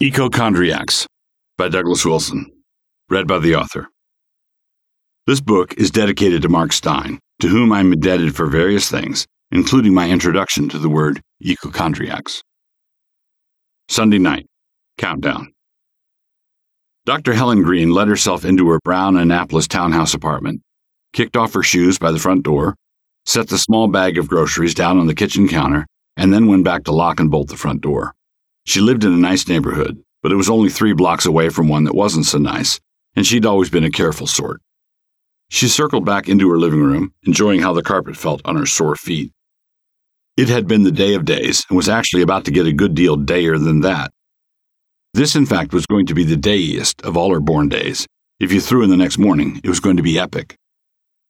Ecochondriacs by Douglas Wilson. Read by the author. This book is dedicated to Mark Steyn, to whom I am indebted for various things, including my introduction to the word ecochondriacs. Sunday night. Countdown. Dr. Helen Green let herself into her brown Annapolis townhouse apartment, kicked off her shoes by the front door, set the small bag of groceries down on the kitchen counter, and then went back to lock and bolt the front door. She lived in a nice neighborhood, but it was only three blocks away from one that wasn't so nice, and she'd always been a careful sort. She circled back into her living room, enjoying how the carpet felt on her sore feet. It had been the day of days, and was actually about to get a good deal dayer than that. This, in fact, was going to be the dayiest of all her born days. If you threw in the next morning, it was going to be epic.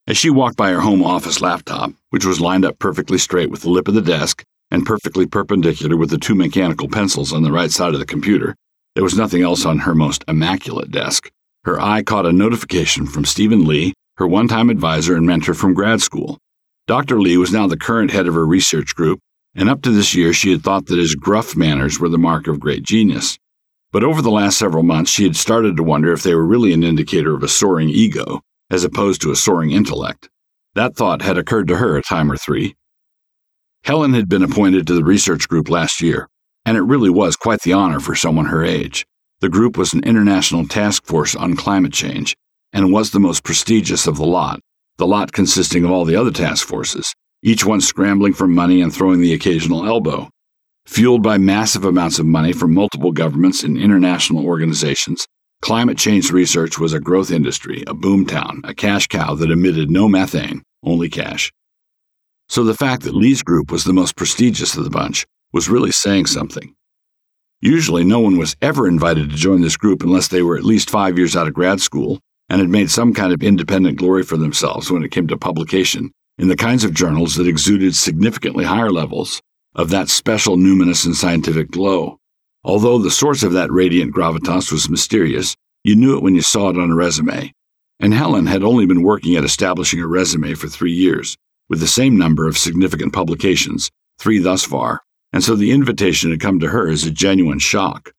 As she walked by her home office laptop, which was lined up perfectly straight with the lip of the desk and perfectly perpendicular with the two mechanical pencils on the right side of the computer. There was nothing else on her most immaculate desk. Her eye caught a notification from Stephen Lee, her one time advisor and mentor from grad school. Dr. Lee was now the current head of her research group, and up to this year she had thought that his gruff manners were the mark of great genius. But over the last several months, she had started to wonder if they were really an indicator of a soaring ego, as opposed to a soaring intellect. That thought had occurred to her a time or three, Helen had been appointed to the research group last year, and it really was quite the honor for someone her age. The group was an international task force on climate change and was the most prestigious of the lot, the lot consisting of all the other task forces, each one scrambling for money and throwing the occasional elbow. Fueled by massive amounts of money from multiple governments and international organizations, climate change research was a growth industry, a boomtown, a cash cow that emitted no methane, only cash. So the fact that Lee's group was the most prestigious of the bunch was really saying something. Usually, no one was ever invited to join this group unless they were at least five years out of grad school and had made some kind of independent glory for themselves when it came to publication in the kinds of journals that exuded significantly higher levels of that special numinous and scientific glow. Although the source of that radiant gravitas was mysterious, you knew it when you saw it on a resume. And Helen had only been working at establishing a resume for three years, with the same number of significant publications, three thus far, and so the invitation had come to her as a genuine shock.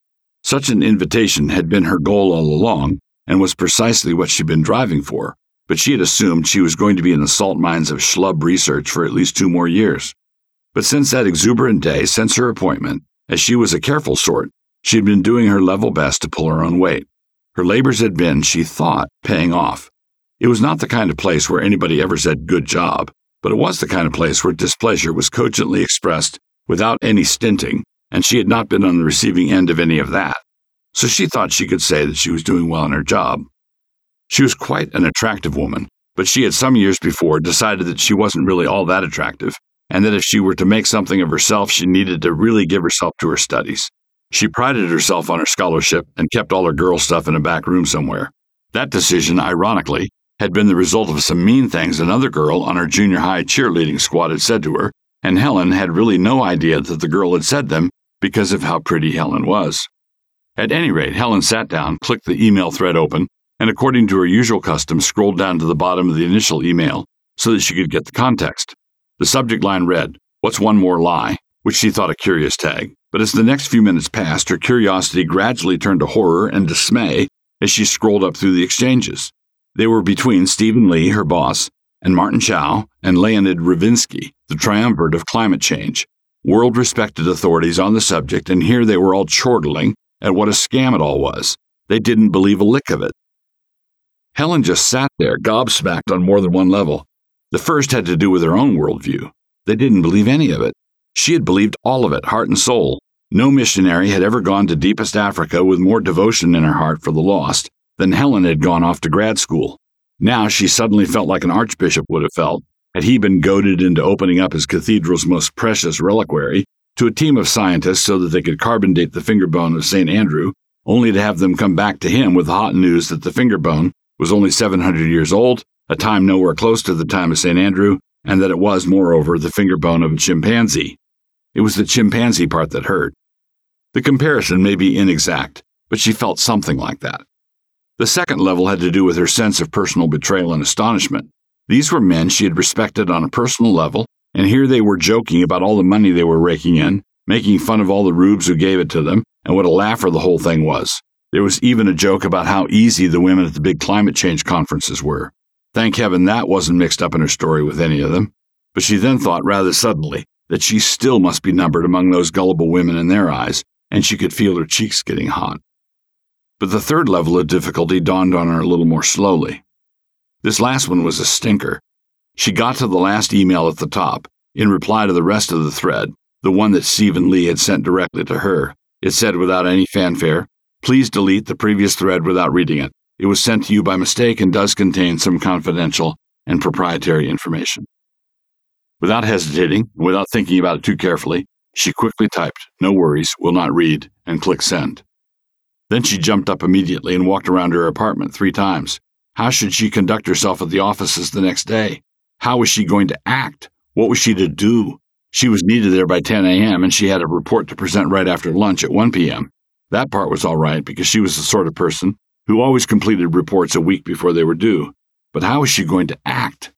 Such an invitation had been her goal all along and was precisely what she'd been driving for, but she had assumed she was going to be in the salt mines of schlub research for at least two more years. But since that exuberant day, since her appointment, as she was a careful sort, she had been doing her level best to pull her own weight. Her labors had been, she thought, paying off. It was not the kind of place where anybody ever said good job, but it was the kind of place where displeasure was cogently expressed without any stinting, and she had not been on the receiving end of any of that. So she thought she could say that she was doing well in her job. She was quite an attractive woman, but she had some years before decided that she wasn't really all that attractive, and that if she were to make something of herself, she needed to really give herself to her studies. She prided herself on her scholarship and kept all her girl stuff in a back room somewhere. That decision, ironically, had been the result of some mean things another girl on her junior high cheerleading squad had said to her, and Helen had really no idea that the girl had said them because of how pretty Helen was. At any rate, Helen sat down, clicked the email thread open, and according to her usual custom, scrolled down to the bottom of the initial email so that she could get the context. The subject line read, What's one more lie? which she thought a curious tag. But as the next few minutes passed, her curiosity gradually turned to horror and dismay as she scrolled up through the exchanges. They were between Stephen Lee, her boss, and Martin Chao and Leonid Ravinsky, the triumvirate of climate change, world respected authorities on the subject, and here they were all chortling at what a scam it all was. They didn't believe a lick of it. Helen just sat there, gobsmacked on more than one level. The first had to do with her own worldview. They didn't believe any of it. She had believed all of it, heart and soul. No missionary had ever gone to deepest Africa with more devotion in her heart for the lost then Helen had gone off to grad school. Now she suddenly felt like an archbishop would have felt had he been goaded into opening up his cathedral's most precious reliquary to a team of scientists so that they could carbon date the finger bone of St. Andrew, only to have them come back to him with the hot news that the finger bone was only 700 years old, a time nowhere close to the time of St. Andrew, and that it was, moreover, the finger bone of a chimpanzee. It was the chimpanzee part that hurt. The comparison may be inexact, but she felt something like that. The second level had to do with her sense of personal betrayal and astonishment. These were men she had respected on a personal level, and here they were joking about all the money they were raking in, making fun of all the rubes who gave it to them, and what a laugher the whole thing was. There was even a joke about how easy the women at the big climate change conferences were. Thank heaven that wasn't mixed up in her story with any of them. But she then thought rather suddenly that she still must be numbered among those gullible women in their eyes, and she could feel her cheeks getting hot. But the third level of difficulty dawned on her a little more slowly. This last one was a stinker. She got to the last email at the top, in reply to the rest of the thread, the one that Stephen Lee had sent directly to her. It said without any fanfare, Please delete the previous thread without reading it. It was sent to you by mistake and does contain some confidential and proprietary information. Without hesitating, without thinking about it too carefully, she quickly typed, No worries, will not read, and clicked send. Then she jumped up immediately and walked around her apartment three times. How should she conduct herself at the offices the next day? How was she going to act? What was she to do? She was needed there by 10 a.m., and she had a report to present right after lunch at 1 p.m. That part was all right because she was the sort of person who always completed reports a week before they were due. But how was she going to act?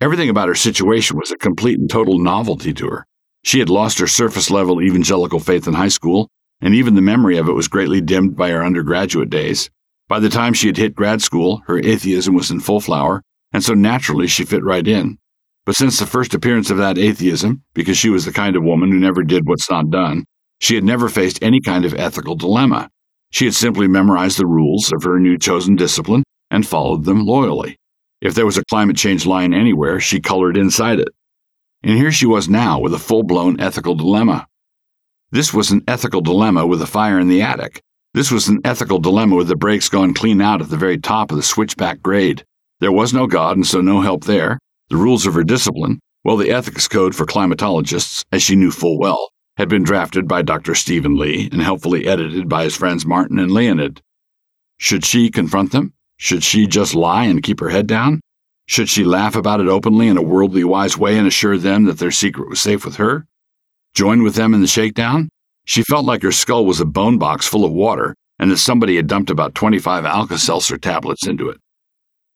Everything about her situation was a complete and total novelty to her. She had lost her surface level evangelical faith in high school, and even the memory of it was greatly dimmed by her undergraduate days. By the time she had hit grad school, her atheism was in full flower, and so naturally she fit right in. But since the first appearance of that atheism, because she was the kind of woman who never did what's not done, she had never faced any kind of ethical dilemma. She had simply memorized the rules of her new chosen discipline and followed them loyally. If there was a climate change line anywhere, she colored inside it. And here she was now with a full blown ethical dilemma. This was an ethical dilemma with a fire in the attic. This was an ethical dilemma with the brakes gone clean out at the very top of the switchback grade. There was no God, and so no help there. The rules of her discipline, well, the ethics code for climatologists, as she knew full well, had been drafted by Dr. Stephen Lee and helpfully edited by his friends Martin and Leonid. Should she confront them? Should she just lie and keep her head down? Should she laugh about it openly in a worldly wise way and assure them that their secret was safe with her? Join with them in the shakedown? She felt like her skull was a bone box full of water and that somebody had dumped about 25 Alka Seltzer tablets into it.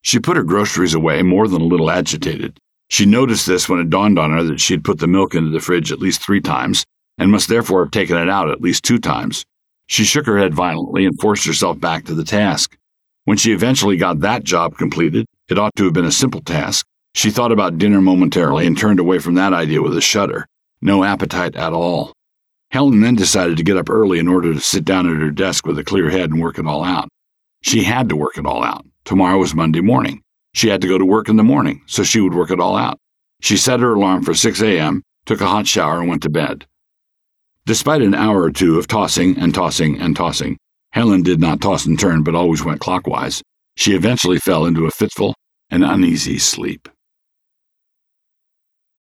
She put her groceries away more than a little agitated. She noticed this when it dawned on her that she had put the milk into the fridge at least three times and must therefore have taken it out at least two times. She shook her head violently and forced herself back to the task. When she eventually got that job completed, it ought to have been a simple task. She thought about dinner momentarily and turned away from that idea with a shudder. No appetite at all. Helen then decided to get up early in order to sit down at her desk with a clear head and work it all out. She had to work it all out. Tomorrow was Monday morning. She had to go to work in the morning, so she would work it all out. She set her alarm for 6 a.m., took a hot shower, and went to bed. Despite an hour or two of tossing and tossing and tossing, Helen did not toss and turn but always went clockwise. She eventually fell into a fitful and uneasy sleep.